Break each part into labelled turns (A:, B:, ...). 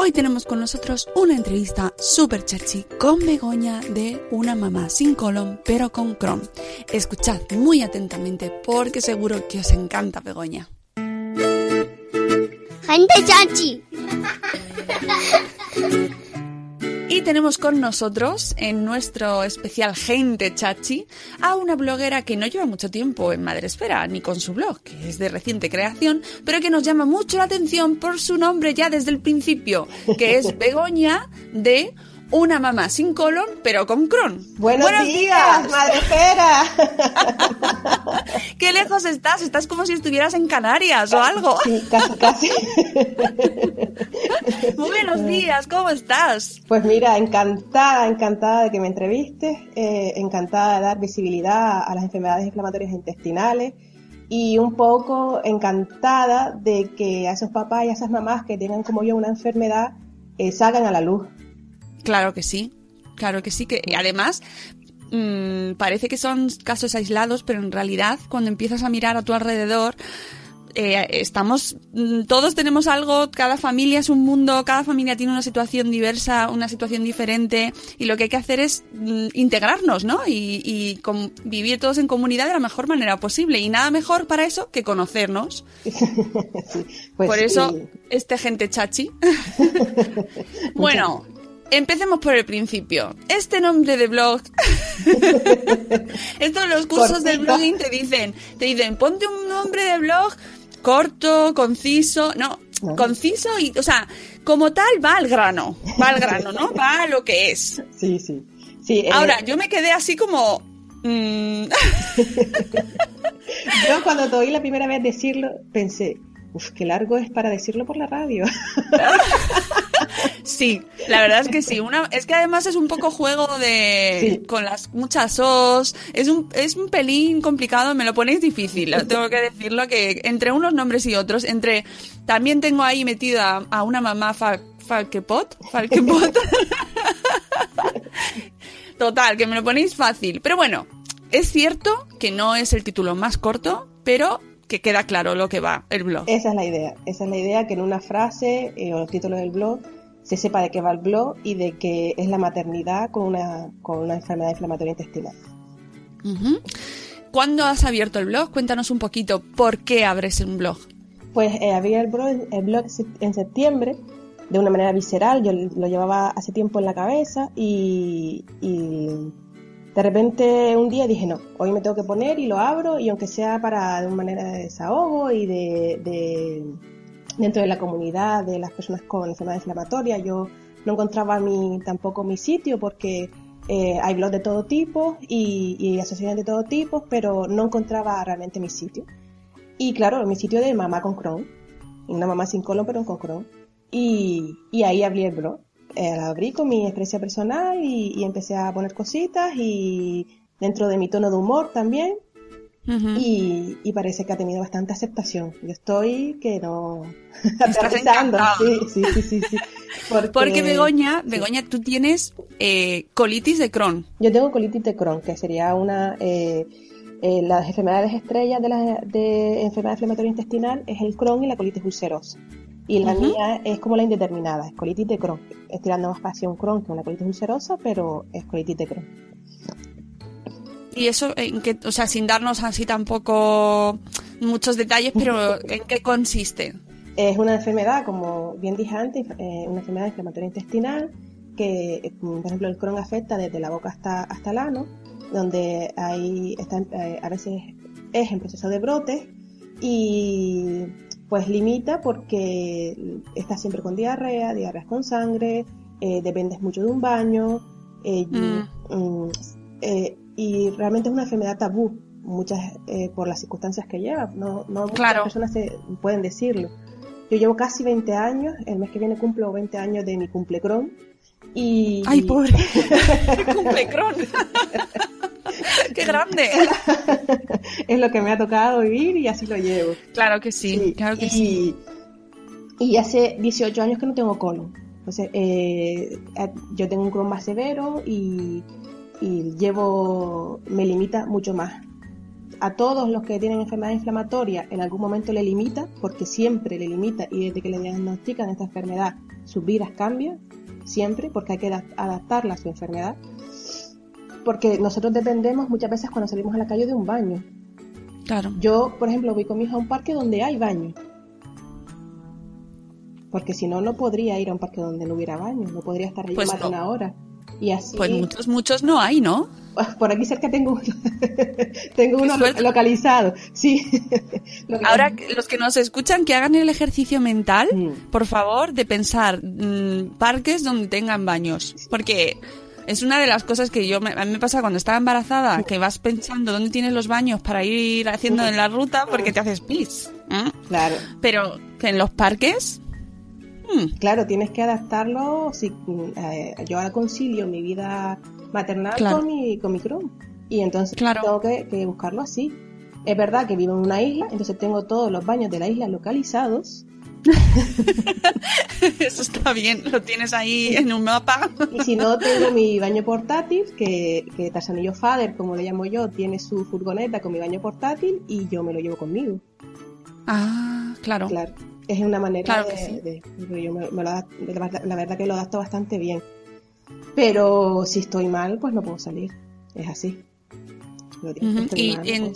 A: Hoy tenemos con nosotros una entrevista súper chachi con Begoña de una mamá sin colon pero con Crohn. Escuchad muy atentamente porque seguro que os encanta Begoña.
B: Gente chachi.
A: Y tenemos con nosotros, en nuestro especial Gente Chachi, a una bloguera que no lleva mucho tiempo en Madresfera, ni con su blog, que es de reciente creación, pero que nos llama mucho la atención por su nombre ya desde el principio, que es Begoña de una mamá sin colon, pero con Crohn.
C: Buenos, días, madre Fera.
A: Qué lejos estás, estás como si estuvieras en Canarias o algo.
C: Sí, casi, casi.
A: Muy buenos días, ¿cómo estás?
C: Pues mira, encantada, encantada de que me entrevistes, eh, encantada de dar visibilidad a las enfermedades inflamatorias intestinales y un poco encantada de que a esos papás y a esas mamás que tengan como yo una enfermedad eh, salgan a la luz.
A: Claro que sí, claro que sí, que además mmm, parece que son casos aislados, pero en realidad cuando empiezas a mirar a tu alrededor, eh, estamos, mm, todos tenemos algo, cada familia es un mundo, cada familia tiene una situación diversa, una situación diferente, y lo que hay que hacer es mm, integrarnos, ¿no? Y, y vivir todos en comunidad de la mejor manera posible. Y nada mejor para eso que conocernos.
C: Sí, pues
A: Por eso, este gente chachi. bueno. Empecemos por el principio. Este nombre de blog. Esto en los cursos del
C: Cortito.
A: blogging te dicen, te dicen, ponte un nombre de blog corto, conciso, no,
C: No.
A: conciso y, o sea, como tal va al grano, va al grano, ¿no? Va a lo que es.
C: Sí, sí. sí eh,
A: Ahora, yo me quedé así como, mm,
C: yo cuando te oí la primera vez decirlo, pensé, uff, qué largo es para decirlo por la radio.
A: Sí, la verdad es que sí. Una, es que además es un poco juego de
C: Sí.
A: con las muchas os. Es un, es un pelín complicado, me lo ponéis difícil, tengo que decirlo, que entre unos nombres y otros, entre también tengo ahí metida a una mamá fa, Falquepot, Falquepot. Total, que me lo ponéis fácil. Pero bueno, es cierto que no es el título más corto, pero que queda claro lo que va el blog.
C: Esa es la idea. Esa es la idea que en una frase eh, o el título del blog se sepa de qué va el blog y de que es la maternidad con una, con una enfermedad inflamatoria intestinal.
A: ¿Cuándo has abierto el blog? Cuéntanos un poquito por qué abres un blog.
C: Pues eh, abrí el blog, el blog en septiembre de una manera visceral. Yo lo llevaba hace tiempo en la cabeza y, y de repente un día dije, no, hoy me tengo que poner y lo abro y aunque sea para de una manera de desahogo y de, de- dentro de la comunidad de las personas con enfermedad inflamatoria, yo no encontraba mi, tampoco mi sitio porque eh, hay blogs de todo tipo y, y asociaciones de todo tipo, pero no encontraba realmente mi sitio. Y claro, mi sitio de mamá con Crohn, una mamá sin colon pero con Crohn. Y, ahí abrí el blog. eh, abrí con mi experiencia personal y, y empecé a poner cositas y dentro de mi tono de humor también. Y, y parece que ha tenido bastante aceptación. Yo estoy que no aterrizando. Sí, sí, sí, sí, sí. Porque,
A: Porque Begoña. Begoña, tú tienes eh, colitis de Crohn.
C: Yo tengo colitis de Crohn, que sería una eh, eh, las enfermedades estrellas de la de enfermedad inflamatoria intestinal es el Crohn y la colitis ulcerosa. Y la mía es como la indeterminada, es colitis de Crohn. Es tirando más un Crohn que una colitis ulcerosa, pero es colitis de Crohn.
A: Y eso, en qué, o sea, sin darnos así tampoco muchos detalles, pero ¿en qué consiste?
C: Es una enfermedad, como bien dije antes, eh, una enfermedad inflamatoria intestinal que, eh, por ejemplo, el Crohn afecta desde la boca hasta, hasta el ano, donde hay, está, eh, a veces es en proceso de brotes y pues limita porque estás siempre con diarrea, diarreas con sangre, eh, dependes mucho de un baño eh, y,
A: Mm.
C: mm, eh, y realmente es una enfermedad tabú muchas eh, por las circunstancias que lleva no, no muchas
A: Claro.
C: personas se pueden decirlo yo llevo casi 20 años el mes que viene cumplo 20 años de mi cumple Crohn y
A: ¡Ay, pobre! ¡Cumple Crohn! ¡Qué grande!
C: es lo que me ha tocado vivir y así lo llevo
A: Claro que sí,
C: Sí,
A: claro que
C: y,
A: sí.
C: Y hace 18 años que no tengo colon. Entonces, eh, eh, yo tengo un colon más severo y, y llevo, me limita mucho más. A todos los que tienen enfermedad inflamatoria, en algún momento le limita, porque siempre le limita y desde que le diagnostican esta enfermedad, sus vidas cambian, siempre, porque hay que adap- adaptarla a su enfermedad. Porque nosotros dependemos muchas veces cuando salimos a la calle de un baño.
A: Claro.
C: Yo, por ejemplo, voy con mi hija a un parque donde hay baño. Porque si no, no podría ir a un parque donde no hubiera baño. No podría estar ahí
A: Pues
C: más de
A: no.
C: una hora. Y así,
A: Pues muchos, muchos no hay, ¿no?
C: por aquí cerca tengo uno, tengo uno
A: suerte.
C: localizado. Sí.
A: Ahora, los que nos escuchan, que hagan el ejercicio mental,
C: Mm.
A: por favor, de pensar mm, parques donde tengan baños. Porque es una de las cosas que yo me, a mí me pasa cuando estaba embarazada, que vas pensando dónde tienes los baños para ir haciendo en la ruta porque te haces pis. ¿eh?
C: Claro,
A: Pero que en los parques... mm,
C: claro, tienes que adaptarlo. Si, eh, yo ahora concilio mi vida maternal
A: Claro.
C: con mi, con mi Crohn. Y entonces
A: Claro.
C: tengo que, que buscarlo así. Es verdad que vivo en una isla, entonces tengo todos los baños de la isla localizados.
A: Eso está bien, lo tienes ahí en un mapa.
C: Y si no, tengo mi baño portátil, que, que Tarsanillo Fader, como le llamo yo, tiene su furgoneta con mi baño portátil y yo me lo llevo conmigo.
A: Ah, claro.
C: Claro, es una manera
A: Claro
C: de,
A: sí.
C: de- de- yo me- me lo adap- la, verdad- la verdad que lo adapto bastante bien. Pero si estoy mal, pues no puedo salir. Es así.
A: Y
C: mal,
A: en-.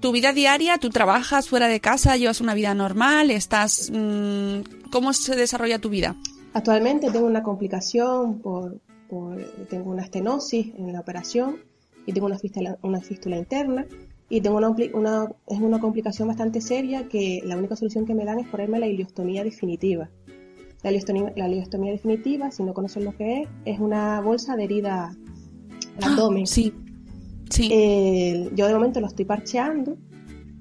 A: Tu vida diaria, tú trabajas fuera de casa, llevas una vida normal, estás... mm, ¿Cómo se desarrolla tu vida?
C: Actualmente tengo una complicación por, por- tengo una estenosis en la operación y tengo una fístula, una fístula interna y tengo una, es una complicación bastante seria que la única solución que me dan es ponerme la ileostomía definitiva. La ileostomía definitiva, si no conocen lo que es, es una bolsa de herida al abdomen.
A: Ah, Sí, sí.
C: Eh, yo de momento lo estoy parcheando,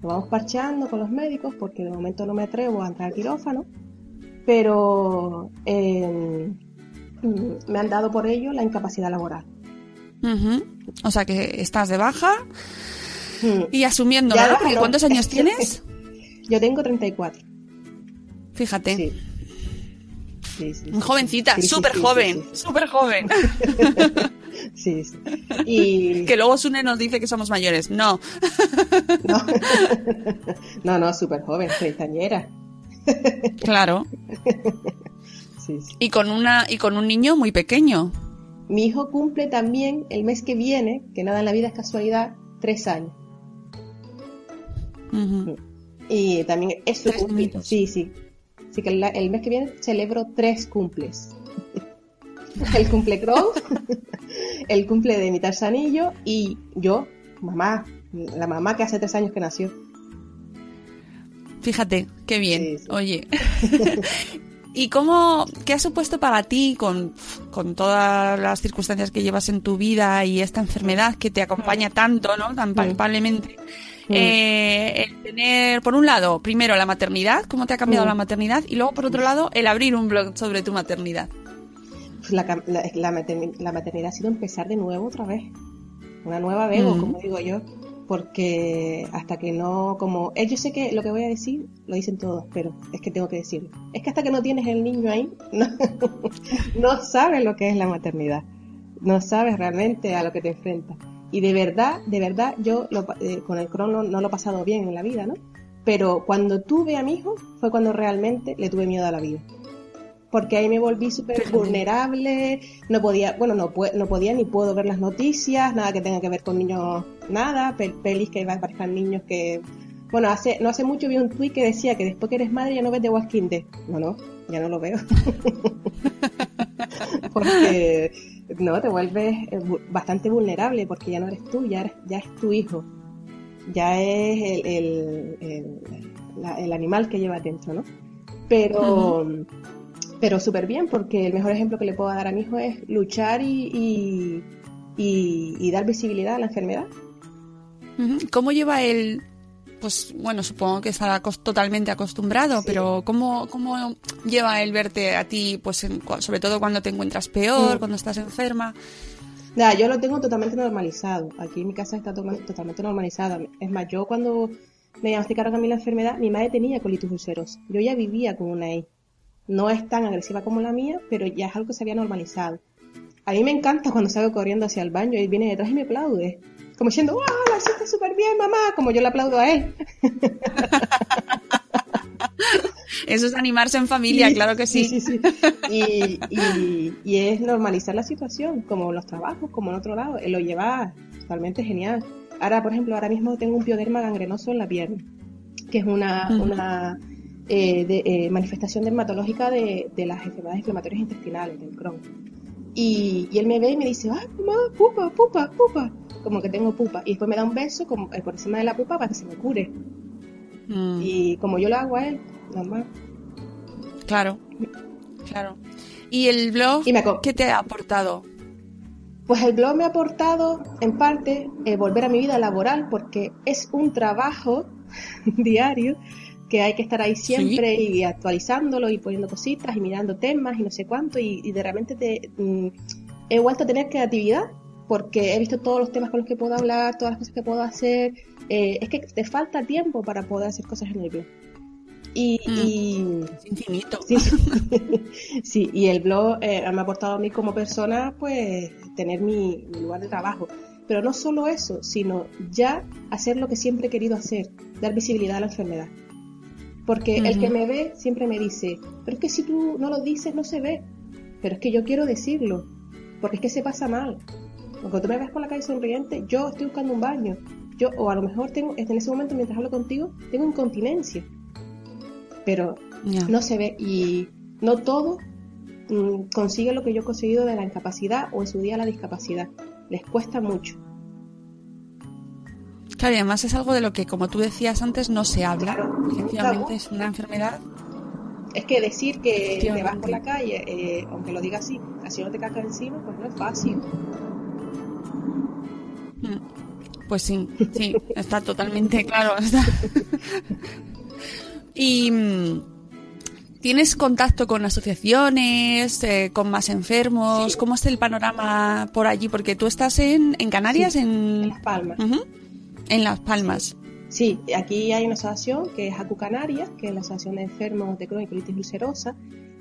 C: lo vamos parcheando con los médicos porque de momento no me atrevo a entrar al quirófano, pero eh, mm, me han dado por ello la incapacidad laboral.
A: O sea que estás de baja. Y asumiendo,
C: baja
A: Porque
C: no.
A: ¿Cuántos años tienes?
C: Yo tengo 34.
A: Fíjate.
C: Sí. Sí, sí, sí.
A: Jovencita,
C: Sí, sí,
A: súper
C: sí, sí,
A: joven,
C: sí,
A: súper joven.
C: Sí, sí. Y
A: que luego Sune nos dice que somos mayores. No.
C: no, no, no súper joven, treintañera.
A: Claro.
C: Sí, sí.
A: Y con una y con un niño muy pequeño.
C: Mi hijo cumple también el mes que viene, que nada en la vida es casualidad, tres años. Y también es su cumple. Sí, sí. Así que el, el mes que viene celebro tres cumples. el cumple Crohn, el cumple de mi Tarzanillo y yo, mamá, la mamá que hace tres años que nació.
A: Fíjate, qué bien.
C: Sí, sí.
A: Oye. ¿Y cómo, qué ha supuesto para ti con, con todas las circunstancias que llevas en tu vida y esta enfermedad que te acompaña tanto, ¿no? Tan palpablemente. Eh, el tener, por un lado, primero la maternidad, cómo te ha cambiado
C: Mm.
A: la maternidad, y luego, por otro lado, el abrir un blog sobre tu maternidad.
C: la, la, la maternidad ha sido empezar de nuevo otra vez. Una nueva Bego,
A: Mm.
C: como digo yo. Porque hasta que no, como, eh, yo sé que lo que voy a decir lo dicen todos, pero es que tengo que decirlo. Es que hasta que no tienes el niño ahí, no, no sabes lo que es la maternidad. No sabes realmente a lo que te enfrentas. Y de verdad, de verdad, yo lo eh, con el crono no lo he pasado bien en la vida, ¿no? Pero cuando tuve a mi hijo fue cuando realmente le tuve miedo a la vida. Porque ahí me volví súper vulnerable, no podía, bueno, no, no podía ni puedo ver las noticias, nada que tenga que ver con niños, nada, pel- pelis que aparezcan niños que... Bueno, hace, no hace mucho vi un tweet que decía que después que eres madre ya no ves The Walking Dead. No, no, ya no lo veo. porque no, te vuelves eh, bastante vulnerable porque ya no eres tú, ya, eres, ya es tu hijo. Ya es el, el, el, la- el animal que lleva dentro, ¿no? Pero, pero súper bien porque el mejor ejemplo que le puedo dar a mi hijo es luchar y, y, y- y dar visibilidad a la enfermedad.
A: ¿Cómo lleva él? Pues bueno, supongo que estará totalmente acostumbrado,
C: Sí.
A: pero ¿cómo, ¿cómo lleva el verte a ti, pues en sobre todo cuando te encuentras peor,
C: Mm.
A: cuando estás enferma?
C: Nada, yo lo tengo totalmente normalizado. Aquí en mi casa está to- totalmente normalizado. Es más, yo cuando me diagnosticaron a mí la enfermedad, mi madre tenía colitis ulcerosa. Yo ya vivía con una I. No es tan agresiva como la mía, pero ya es algo que se había normalizado. A mí me encanta cuando salgo corriendo hacia el baño y viene detrás y me aplaude. Como diciendo, Lo hiciste súper bien, mamá! Como yo le aplaudo a él.
A: Eso es animarse en familia,
C: Sí,
A: claro que sí.
C: sí, sí. Y, y- y es normalizar la situación, como los trabajos, como en otro lado. Él lo lleva totalmente genial. Ahora, por ejemplo, ahora mismo tengo un pioderma gangrenoso en la pierna, que es una, una eh, de- eh, manifestación dermatológica de, de las enfermedades inflamatorias intestinales, del Crohn. Y, y él me ve y me dice, ¡ay, mamá, pupa, pupa, pupa! Como que tengo pupa. Y después me da un beso como, eh, por encima de la pupa para que se me cure.
A: Mm,
C: Y como yo lo hago a él, normal.
A: Claro, claro. ¿Y el blog
C: Y me
A: qué te ha aportado?
C: Pues el blog me ha aportado, en parte, eh, volver a mi vida laboral, porque es un trabajo diario que hay que estar ahí siempre y actualizándolo y poniendo cositas y mirando temas y no sé cuánto y, y de repente te, mm, he vuelto a tener creatividad porque he visto todos los temas con los que puedo hablar, todas las cosas que puedo hacer. eh, es que te falta tiempo para poder hacer cosas en el blog. Y,
A: Mm.
C: y-
A: Es infinito.
C: Sí, sí, y el blog eh, me ha aportado a mí como persona, pues, tener mi, mi lugar de trabajo. Pero no solo eso, sino ya hacer lo que siempre he querido hacer, dar visibilidad a la enfermedad. Porque el que me ve siempre me dice, pero es que si tú no lo dices no se ve. Pero es que yo quiero decirlo, porque es que se pasa mal. Cuando tú me ves por la calle sonriente, yo estoy buscando un baño. Yo, o a lo mejor tengo, en ese momento mientras hablo contigo, tengo incontinencia. Pero no se ve y no todo mm, consigue lo que yo he conseguido de la incapacidad o en su día la discapacidad. Les cuesta mucho.
A: Claro, y además es algo de lo que, como tú decías antes, no se habla.
C: Claro,
A: Efectivamente, es una enfermedad.
C: Es que decir que te vas por la calle, eh, aunque lo diga así, así no te caca encima, pues no es fácil.
A: Pues sí, sí, está totalmente claro. está. y mm, tienes contacto con asociaciones, eh, con más enfermos.
C: Sí.
A: ¿Cómo es el panorama por allí? Porque tú estás en, en Canarias,
C: Sí,
A: en,
C: En Las Palmas.
A: En Las Palmas.
C: Sí, aquí hay una asociación que es ACU Canarias, que es la Asociación de Enfermos de Crohn y Colitis Ulcerosa,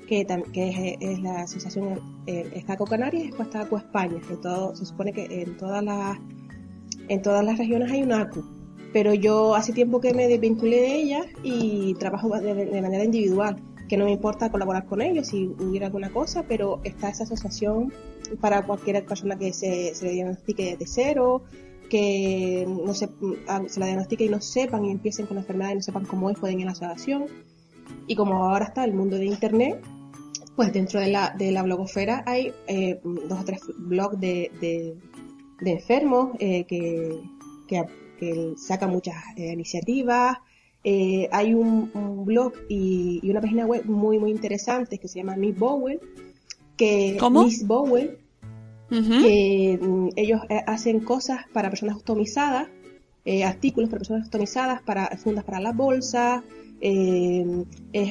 C: que, que es, es la asociación, eh, está ACU Canarias y después está ACU España, que todo, se supone que en todas las, en todas las regiones hay una ACU. Pero yo hace tiempo que me desvinculé de ellas y trabajo de, manera individual, que no me importa colaborar con ellos si hubiera alguna cosa, pero está esa asociación para cualquier persona que se, se le diagnostique de cero, que no se, ah, se la diagnostiquen y no sepan y empiecen con la enfermedad y no sepan cómo es, pueden ir a la asociación. Y como ahora está el mundo de Internet, pues dentro de la, de la blogosfera hay eh, dos o tres blogs de, de enfermos eh, que, que, que sacan muchas eh, iniciativas. Eh, hay un, un blog y, y una página web muy, muy interesante que se llama Miss Bowen. Que
A: ¿Cómo?
C: Miss Bowen
A: Ujú.
C: que mm, ellos eh, hacen cosas para personas ostomizadas, eh, artículos para personas ostomizadas, para fundas para las bolsas. eh,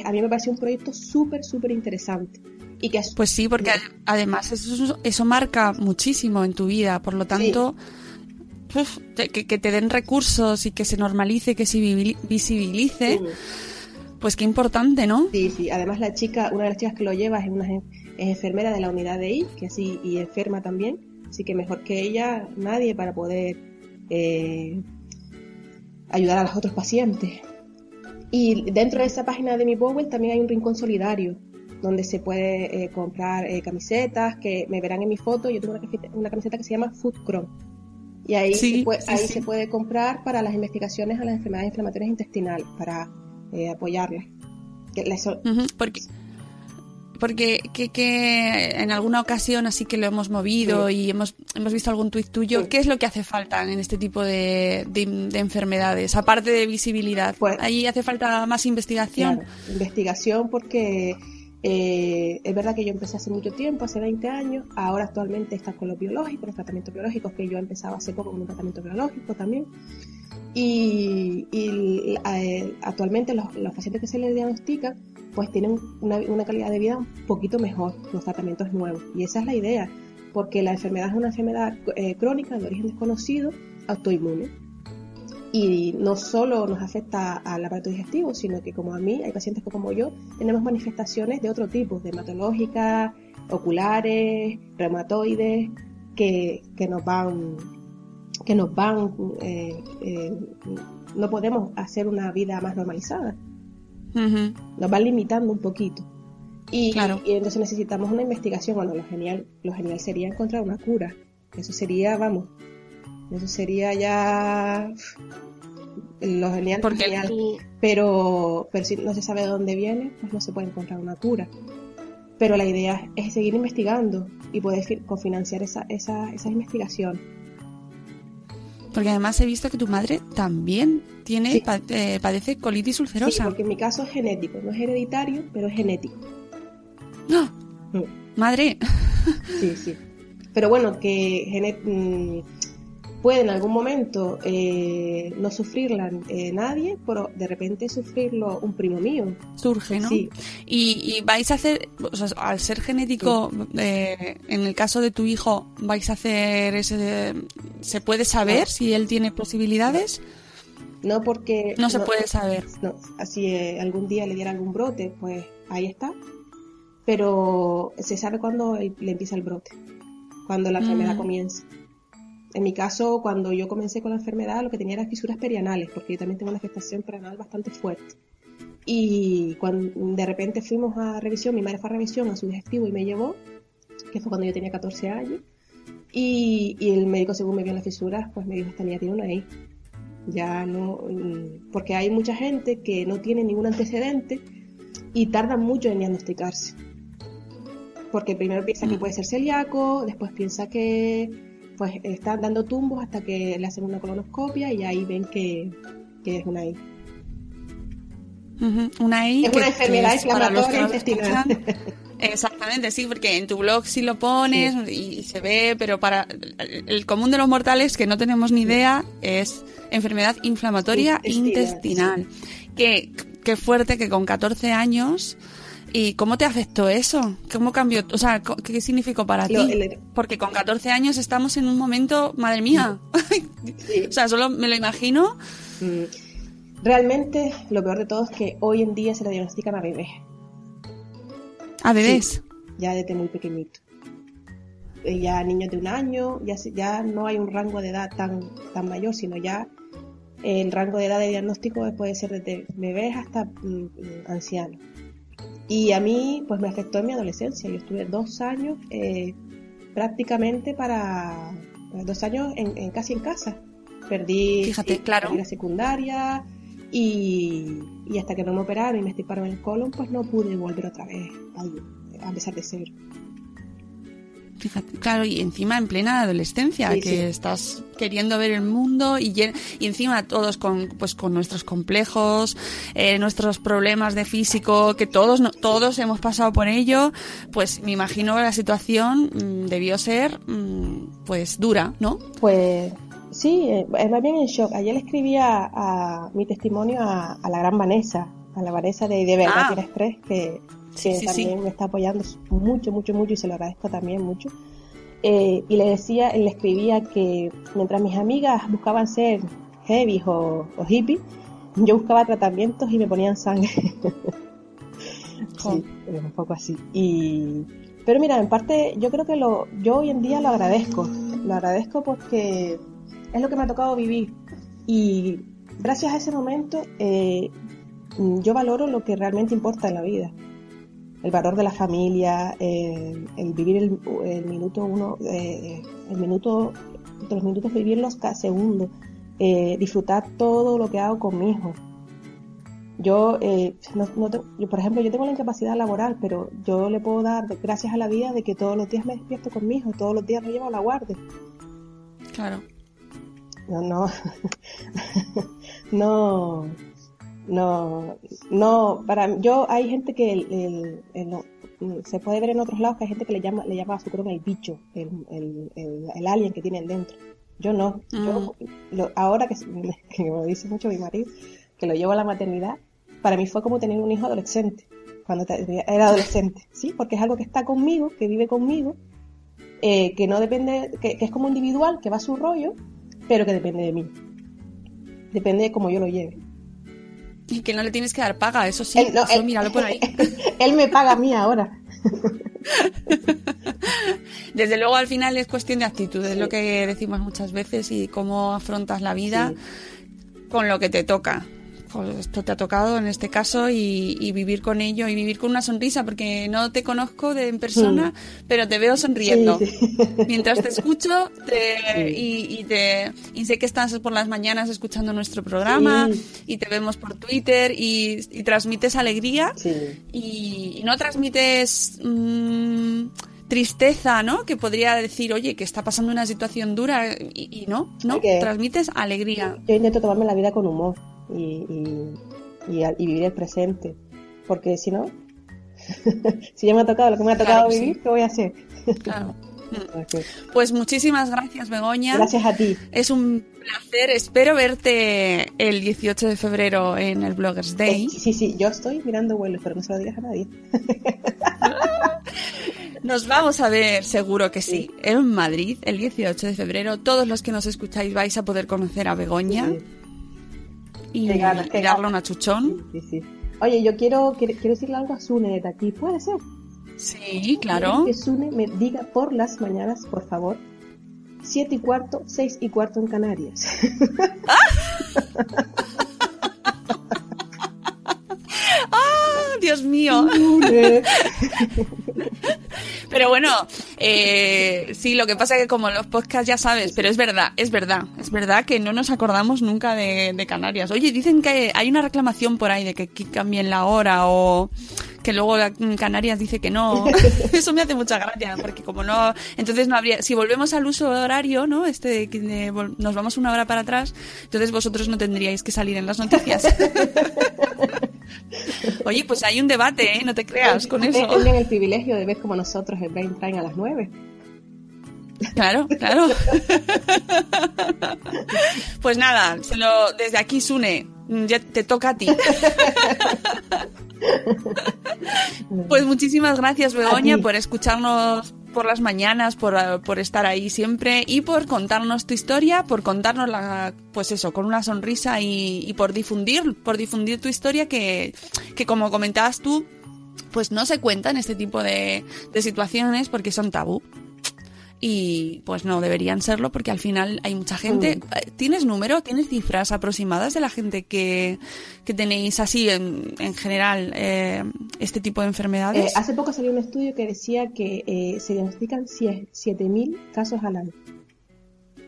C: a mí me pareció un proyecto súper, súper interesante. Y que
A: Pues sí, porque ade- además eso, eso marca muchísimo en tu vida, por lo tanto, uf, que, que te den recursos y que se normalice, que se visibilice, pues qué importante, ¿no?
C: Sí, sí. Además la chica, una de las chicas que lo lleva es una es enfermera de la unidad de I, que así y enferma también, así que mejor que ella nadie para poder eh, ayudar a los otros pacientes. Y dentro de esa página de mi Powell también hay un rincón solidario donde se puede eh, comprar eh, camisetas que me verán en mi foto. Yo tengo una, camiseta- una camiseta que se llama Food Chrome. Y ahí,
A: Sí,
C: se, puede,
A: sí,
C: ahí
A: sí.
C: se puede comprar para las investigaciones a las enfermedades inflamatorias intestinales, para eh, apoyarlas.
A: Porque, porque que, que en alguna ocasión así que lo hemos movido
C: Sí.
A: y hemos, hemos visto algún tuit tuyo,
C: Sí.
A: ¿qué es lo que hace falta en este tipo de, de- de enfermedades? Aparte de visibilidad,
C: Pues-
A: ¿ahí hace falta más investigación?
C: Claro, investigación porque eh, es verdad que yo empecé hace mucho tiempo, hace 20 años, ahora actualmente están con los biológicos, los tratamientos biológicos, que yo empezaba hace poco con un tratamiento biológico también. Y, eh, actualmente los, pacientes que se les diagnostican pues tienen una, una calidad de vida un poquito mejor, los tratamientos nuevos. Y esa es la idea, porque la enfermedad es una enfermedad eh, crónica de origen desconocido, autoinmune y no solo nos afecta al aparato digestivo, sino que como a mí, hay pacientes que como yo, tenemos manifestaciones de otro tipo, dermatológicas, oculares, reumatoides, que, que nos van, que nos van, eh, eh, no podemos hacer una vida más normalizada, nos van limitando un poquito. Y,
A: Claro.
C: y entonces necesitamos una investigación, bueno, lo genial, lo genial sería encontrar una cura, eso sería, vamos, eso sería ya lo genial,
A: Porque
C: genial.
A: tú-
C: pero, pero si no se sabe de dónde viene, pues no se puede encontrar una cura. Pero la idea es seguir investigando y poder fi- cofinanciar esa, esa, esas investigaciones.
A: Porque además he visto que tu madre también tiene
C: Sí.
A: eh, padece colitis
C: Sí,
A: ulcerosa.
C: porque en mi caso es genético, no es hereditario, pero es genético.
A: ¡Ah!
C: Mm.
A: Madre,
C: Sí, sí. Pero bueno, que mm, puede en algún momento eh, no sufrirla eh, nadie, pero de repente sufrirlo un primo mío.
A: surge, ¿no?
C: Sí.
A: Y, y vais a hacer, o sea, al ser genético, eh, en el caso de tu hijo, vais a hacer ese, ¿se puede saber
C: No.
A: si él tiene posibilidades?
C: No porque...
A: No se puede saber.
C: No, así eh, algún día le diera algún brote, pues ahí está. Pero se sabe cuándo le empieza el brote, cuando la enfermedad
A: Mm.
C: comienza. En mi caso, cuando yo comencé con la enfermedad, lo que tenía eran fisuras perianales, porque yo también tengo una afectación perianal bastante fuerte. Y cuando de repente fuimos a revisión, mi madre fue a revisión a su digestivo y me llevó, que fue cuando yo tenía 14 años. Y, y el médico, según me vio las fisuras, pues me dijo, esta niña tiene una I. Ya no, mm, porque hay mucha gente que no tiene ningún antecedente y tarda mucho en diagnosticarse. Porque primero piensa que puede ser celíaco, después piensa que pues están dando tumbos hasta que le hacen una colonoscopia y ahí ven que, que es una I.
A: Una I
C: Es
A: que-
C: una enfermedad
A: es
C: inflamatoria intestinal.
A: Exactamente, sí, porque en tu blog sí lo pones y se ve, pero para el común de los mortales que no tenemos ni idea es enfermedad inflamatoria
C: Intestinal,
A: intestinal. Qué, qué fuerte que con 14 años ¿Y cómo te afectó eso? ¿Cómo cambió? O sea, ¿qué significó para
C: Lo-
A: ti?
C: el-
A: Porque con 14 años estamos en un momento, madre mía.
C: Sí.
A: o sea, solo me lo imagino.
C: Mm, Realmente lo peor de todo es que hoy en día se le diagnostican a bebés,
A: A bebés.
C: ya desde muy pequeñito. Eh, Ya niños de un año, ya, ya no hay un rango de edad tan, tan mayor, sino ya el rango de edad de diagnóstico puede ser desde bebés hasta mm, mm, ancianos. Y a mí, pues me afectó en mi adolescencia. Yo estuve dos años eh, prácticamente para dos años en, en- casi en casa. Perdí,
A: Fíjate,
C: eh,
A: claro.
C: perdí la secundaria y, y hasta que no me operaron y me estiparon el colon, pues no pude volver otra vez a, a empezar de cero.
A: Fíjate, claro, y encima en plena adolescencia,
C: Sí,
A: que
C: sí.
A: estás queriendo ver el mundo y, encima todos con, pues, con nuestros complejos, eh, nuestros problemas de físico, que todos, no- todos hemos pasado por ello, pues me imagino que la situación mm, debió ser mm, pues dura, ¿no?
C: Pues sí, eh, más bien en shock. Ayer le escribí a, mi testimonio a, a la gran Vanessa, a la Vanessa de De Verdad
A: Ah.
C: Tienes Tres, que, que
A: sí,
C: también
A: sí.
C: me está apoyando mucho, mucho, mucho y se lo agradezco también mucho. Eh, y le decía, le escribía que mientras mis amigas buscaban ser heavy o, o hippies, yo buscaba tratamientos y me ponían sangre. Sí, es un poco así. Y, pero mira, en parte yo creo que lo, yo hoy en día lo agradezco. Lo agradezco porque es lo que me ha tocado vivir. Y gracias a ese momento eh, yo valoro lo que realmente importa en la vida. El valor de la familia, eh, el vivir el, el minuto uno, eh, el minuto, los minutos vivirlos cada segundo, eh, disfrutar todo lo que hago con mi hijo. Yo, eh, no, no te- yo, por ejemplo, yo tengo la incapacidad laboral, pero yo le puedo dar gracias a la vida de que todos los días me despierto con mi hijo, todos los días lo llevo a la guardia.
A: Claro.
C: No, no, no, no, no, para yo hay gente que el, el- el- no, se puede ver en otros lados que hay gente que le llama, le llama a su croma el bicho, el, el, alien que tienen dentro. Yo no, yo lo- ahora que, que me lo dice mucho mi marido, que lo llevo a la maternidad, para mí fue como tener un hijo adolescente, cuando era adolescente, ¿sí? Porque es algo que está conmigo, que vive conmigo, eh, que no depende, que, que es como individual, que va a su rollo, pero que depende de mí. Depende de cómo yo lo lleve.
A: Y que no le tienes que dar paga, eso sí.
C: Él, no,
A: eso
C: él-
A: míralo por ahí.
C: él me paga a mí ahora.
A: Desde luego al final es cuestión de actitud, es lo que decimos muchas veces y cómo afrontas la vida con lo que te toca. Pues esto te ha tocado en este caso y, y vivir con ello y vivir con una sonrisa porque no te conozco de en persona, pero te veo sonriendo.
C: Sí, sí.
A: Mientras te escucho te- y, y te, y sé que estás por las mañanas escuchando nuestro programa y te vemos por Twitter y, y transmites alegría y, no transmites mm, tristeza, ¿no? Que podría decir, oye, que está pasando una situación dura y, y no, no, transmites alegría.
C: Yo intento tomarme la vida con humor y, y, y, a- y vivir el presente. Porque si no, si ya me ha tocado lo que me ha tocado
A: Claro
C: vivir,
A: sí.
C: ¿qué voy a hacer?
A: Claro. Pues muchísimas gracias, Begoña.
C: Gracias a ti.
A: Es un placer. Espero verte el 18 de febrero en el Bloggers Day.
C: Eh, sí, sí, sí, yo estoy mirando vuelos, pero no se lo digas a nadie.
A: Nos vamos a ver, seguro que sí, en Madrid el 18 de febrero. Todos los que nos escucháis vais a poder conocer a Begoña
C: Sí,
A: y,
C: Qué ganas, qué
A: y darle
C: ganas.
A: una chuchón.
C: sí, sí. Oye, yo quiero, quiero, quiero decirle algo a Sune desde aquí. ¿Puede ser?
A: Sí, claro.
C: Que Sune me diga por las mañanas, por favor, siete y cuarto, seis y cuarto en Canarias.
A: ¡Ah, Dios mío. Pero bueno, eh, sí, lo que pasa es que como los podcasts ya sabes, pero es verdad, es verdad, es verdad que no nos acordamos nunca de, de Canarias. Oye, dicen que hay una reclamación por ahí de que aquí cambien la hora o que luego la- Canarias dice que no. Eso me hace mucha gracia, porque como no, entonces no habría, si volvemos al uso horario, ¿no? Este de que nos vamos una hora para atrás, entonces vosotros no tendríais que salir en las noticias. Oye, pues hay un debate, ¿eh? No te creas con eso.
C: Tienen el privilegio de ver como nosotros el Brain Train a las nueve.
A: Claro, claro. Pues nada, se lo, desde aquí, Sune, ya te toca a ti. Pues muchísimas gracias, Begoña, por escucharnos por las mañanas, por, eh, por estar ahí siempre y por contarnos tu historia, por contarnos la, pues eso, con una sonrisa y, y por difundir, por difundir tu historia que, que como comentabas tú, pues no se cuentan este tipo de, de situaciones porque son tabú. Y pues no deberían serlo porque al final hay mucha gente. Eh, ¿Tienes número? ¿Tienes cifras aproximadas de la gente que, que tenéis así en, en general eh, este tipo de
C: Eh,
A: enfermedades?
C: hace poco salió un estudio que decía que eh, se diagnostican sie- 7.000 casos al año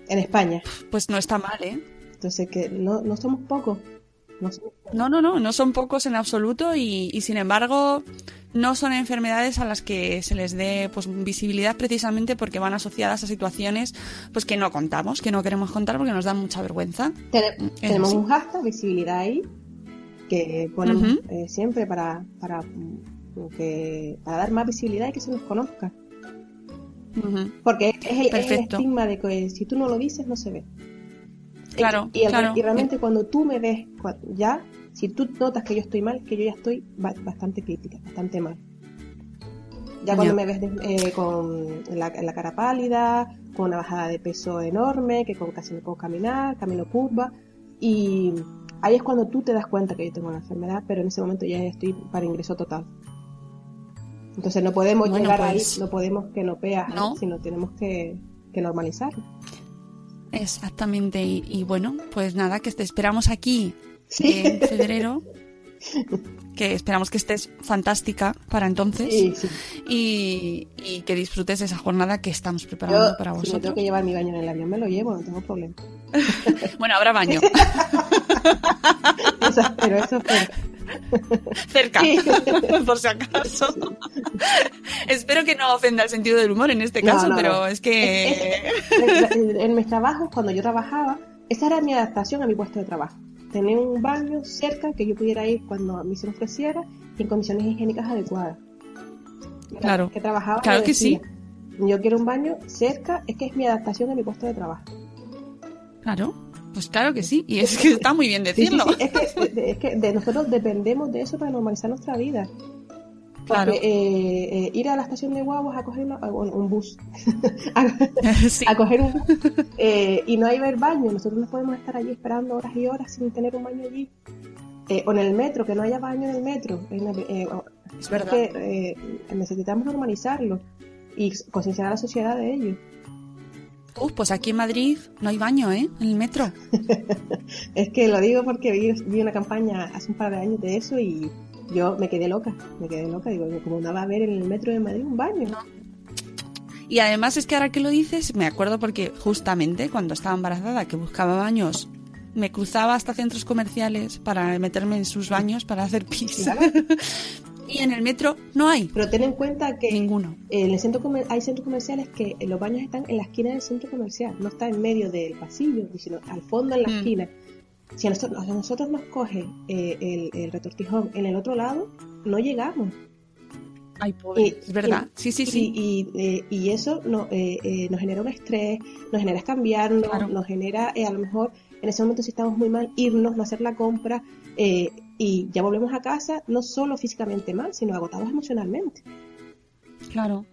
C: en España.
A: Pues no está mal, ¿eh?
C: Entonces, que no, no somos pocos. No.
A: No, no, no, no son pocos en absoluto y, y sin embargo no son enfermedades a las que se les dé pues visibilidad precisamente porque van asociadas a situaciones pues que no contamos, que no queremos contar porque nos dan mucha vergüenza.
C: Tenemos
A: sí.
C: un hashtag, visibilidad ahí, que ponemos eh, siempre para, para, que, para dar más visibilidad y que se nos conozca. Porque es el, es el estigma de que si tú no lo dices, no se ve.
A: Claro,
C: Y, el-
A: claro.
C: y realmente cuando tú me ves, ya, si tú notas que yo estoy mal, que yo ya estoy ba- bastante crítica, bastante mal. Ya cuando me ves de- eh, con la, la cara pálida, con una bajada de peso enorme, que con casi no puedo caminar, camino curva, y ahí es cuando tú te das cuenta que yo tengo la enfermedad, pero en ese momento ya estoy para ingreso total. Entonces no podemos
A: Bueno,
C: llegar
A: pues-
C: ahí, no podemos que no peas,
A: No.
C: sino tenemos que, que normalizarlo.
A: Exactamente. Y, y bueno, pues nada, que te esperamos aquí
C: Sí.
A: en febrero. Que esperamos que estés fantástica para entonces.
C: Sí, sí.
A: Y, y que disfrutes esa jornada que estamos preparando
C: Yo,
A: para
C: si me
A: vosotros.
C: tengo que llevar mi baño en el avión, me lo llevo, no tengo problema.
A: Bueno, habrá baño.
C: Eso espero, eso espero.
A: Cerca, por si acaso. Espero que no ofenda el sentido del humor en este
C: No,
A: caso,
C: no,
A: pero
C: no.
A: es que...
C: en, en mis trabajos, cuando yo trabajaba, esa era mi adaptación a mi puesto de trabajo. Tener un baño cerca que yo pudiera ir cuando a mí se me ofreciera y en condiciones higiénicas adecuadas.
A: Claro.
C: Que trabajaba.
A: Claro que sí.
C: Yo quiero un baño cerca, es que es mi adaptación a mi puesto de trabajo.
A: Claro, pues claro que sí. Y es que está muy bien
C: Sí, sí,
A: decirlo.
C: sí, Es, que, es que de nosotros dependemos de eso para normalizar nuestra vida.
A: Claro.
C: Porque, eh, eh, ir a la estación de guaguas a coger una- un, bus, a,
A: Sí.
C: a coger un bus, eh, y no hay ver baño, nosotros no podemos estar allí esperando horas y horas sin tener un baño allí. Eh, o en el metro, que no haya baño en el metro. En el- eh,
A: Es verdad.
C: que necesitamos normalizarlo y concienciar a la sociedad de ello.
A: Uf, pues aquí en Madrid no hay baño, ¿eh? En el metro.
C: Es que lo digo porque vi, vi una campaña hace un par de años de eso y yo me quedé loca, me quedé loca, digo, como no va a haber en el metro de Madrid un baño.
A: Y además es que ahora que lo dices, me acuerdo porque justamente cuando estaba embarazada, que buscaba baños, me cruzaba hasta centros comerciales para meterme en sus baños para hacer pis. Y en el metro no hay
C: Pero ten en cuenta que
A: ninguno.
C: en el centro comer- hay centros comerciales que los baños están en la esquina del centro comercial, no está en medio del pasillo, sino al fondo en la
A: Mm.
C: esquina. Si a nosotros, a nosotros nos coge eh, el, el retortijón en el otro lado, no llegamos.
A: Ay, pobre.
C: Y-
A: es verdad.
C: y-
A: sí, sí, sí.
C: Y, y, eh, y eso no, eh, nos genera un estrés, nos genera cambiarnos,
A: Claro.
C: nos genera a lo mejor en ese momento si estamos muy mal, irnos, no hacer la compra eh, y ya volvemos a casa no solo físicamente mal, sino agotados emocionalmente.
A: Claro.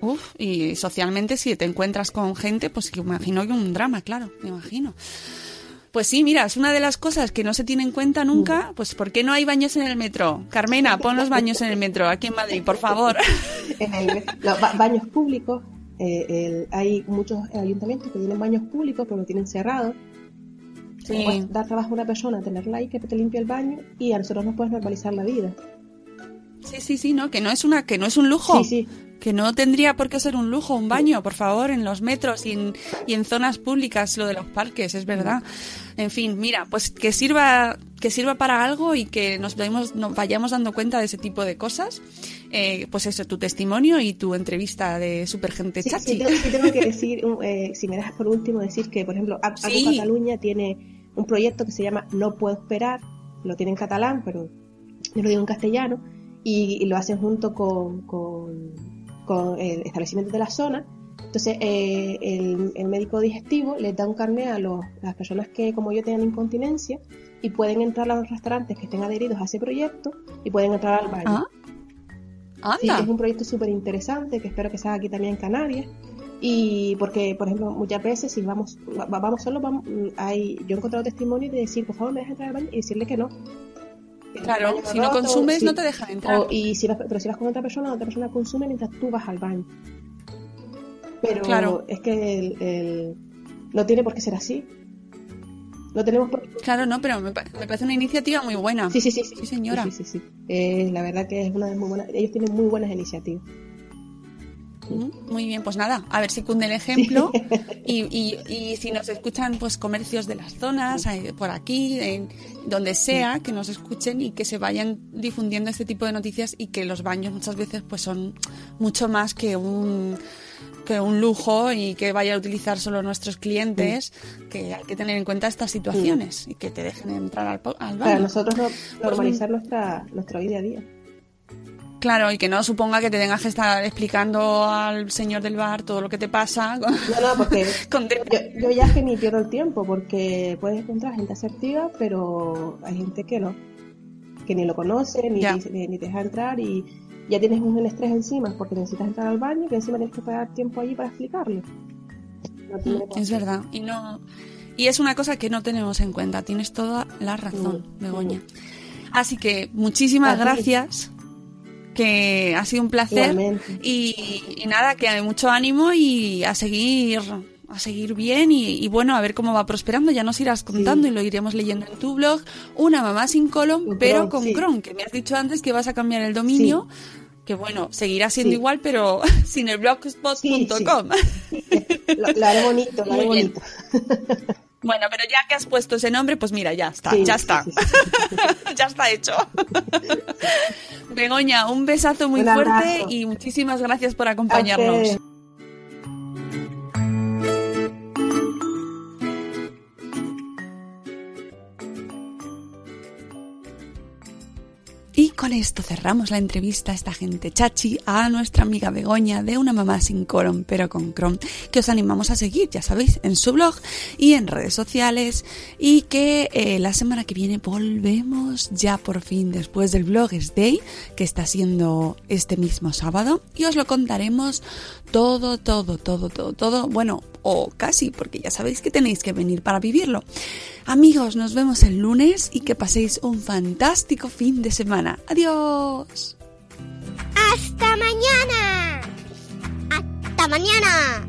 A: Uf, y socialmente si te encuentras con gente, pues que imagino que un drama, claro, me imagino. Pues sí, mira, es una de las cosas que no se tiene en cuenta nunca, pues ¿por qué no hay baños en el metro? Carmena, pon los baños en el metro, aquí en Madrid, por favor.
C: En el- los ba- baños públicos, eh, el- hay muchos ayuntamientos que tienen baños públicos pero lo tienen cerrado.
A: Sí.
C: Puedes dar trabajo a una persona, tenerla ahí que te limpie el baño y a nosotros nos puedes normalizar la vida.
A: Sí, sí, sí, ¿no? Que no es una, que no es un lujo.
C: Sí, sí.
A: Que no tendría por qué ser un lujo, un baño, por favor, en los metros y en, y en zonas públicas, lo de los parques, es verdad. En fin, mira, pues que sirva, que sirva para algo y que nos, vayamos dando cuenta de ese tipo de cosas. Eh, pues eso, tu testimonio y tu entrevista de Supergente
C: Sí,
A: Chachi.
C: sí, tengo, sí tengo que decir, eh, si me dejas por último, decir que, por ejemplo, Ac- Acu
A: Sí.
C: Cataluña tiene un proyecto que se llama No Puedo Esperar, lo tiene en catalán, pero yo lo digo en castellano, y, y lo hacen junto con, con, con el establecimiento de la zona. Entonces, eh, el, el médico digestivo les da un carnet a los- las personas que, como yo, tengan incontinencia y pueden entrar a los restaurantes que estén adheridos a ese proyecto y pueden entrar al baño.
A: Ah,
C: Sí, es un proyecto súper interesante que espero que se haga aquí también en Canarias. Y porque, por ejemplo, muchas veces si vamos va- vamos solos, vamos, hay, yo he encontrado testimonios de decir, por favor, me dejas entrar al baño y decirle que no.
A: Claro, si no consumes no te dejan entrar.
C: O- y si vas, pero si vas con otra persona, otra persona consume mientras tú vas al baño. Pero
A: Claro.
C: es que el, el- no tiene por qué ser así. No tenemos por
A: Claro, no, pero me, pa- me parece una iniciativa muy buena.
C: Sí, sí, sí. Sí,
A: Sí, señora.
C: Sí, sí, sí. Eh, la verdad que es una de muy buenas. Ellos tienen muy buenas iniciativas.
A: Muy bien, pues nada, a ver si cunde el ejemplo y, y, y si nos escuchan pues comercios de las zonas, eh, por aquí, en donde sea, que nos escuchen y que se vayan difundiendo este tipo de noticias y que los baños muchas veces pues son mucho más que un que un lujo y que vaya a utilizar solo nuestros clientes, que hay que tener en cuenta estas situaciones y que te dejen entrar al, al
C: Para
A: baño.
C: nosotros no- normalizar nuestra, nuestro día a día.
A: Claro, y que no suponga que te tengas que estar explicando al señor del bar todo lo que te pasa.
C: No, no, porque
A: con-
C: yo, yo ya es que ni pierdo el tiempo, porque puedes encontrar gente asertiva, pero hay gente que no, que ni lo conoce, ni, ni, ni te deja entrar y, ya tienes un estrés encima porque necesitas entrar al baño y encima tienes que pagar tiempo allí para explicarlo.
A: es verdad. Y no y es una cosa que no tenemos en cuenta. Tienes toda la razón, Begoña. Así que muchísimas gracias. Que ha sido un placer. Y, nada, que hay mucho ánimo y a seguir a seguir bien y, bueno, a ver cómo va prosperando. Ya nos irás contando y lo iremos leyendo en tu blog. Una mamá sin colon, pero con Chrome, que me has dicho antes que vas a cambiar el dominio que bueno, seguirá siendo igual, pero sin el blogspot.com.
C: lo, haré bonito, lo haré bonito.
A: Bueno, pero ya que has puesto ese nombre, pues mira, ya está, ya está. ya está hecho. Begoña, un besazo muy fuerte y muchísimas gracias por acompañarnos. Con esto cerramos la entrevista a esta gente chachi, a nuestra amiga Begoña de Una Mamá sin Colon pero con Chrome, que os animamos a seguir, ya sabéis, en su blog y en redes sociales. Y que eh, la semana que viene volvemos ya por fin después del Bloggers Day, que está siendo este mismo sábado, y os lo contaremos todo, todo, todo, todo, todo. Bueno, o casi, porque ya sabéis que tenéis que venir para vivirlo. Amigos, nos vemos el lunes y que paséis un fantástico fin de semana. Adiós.
B: Hasta mañana. Hasta mañana.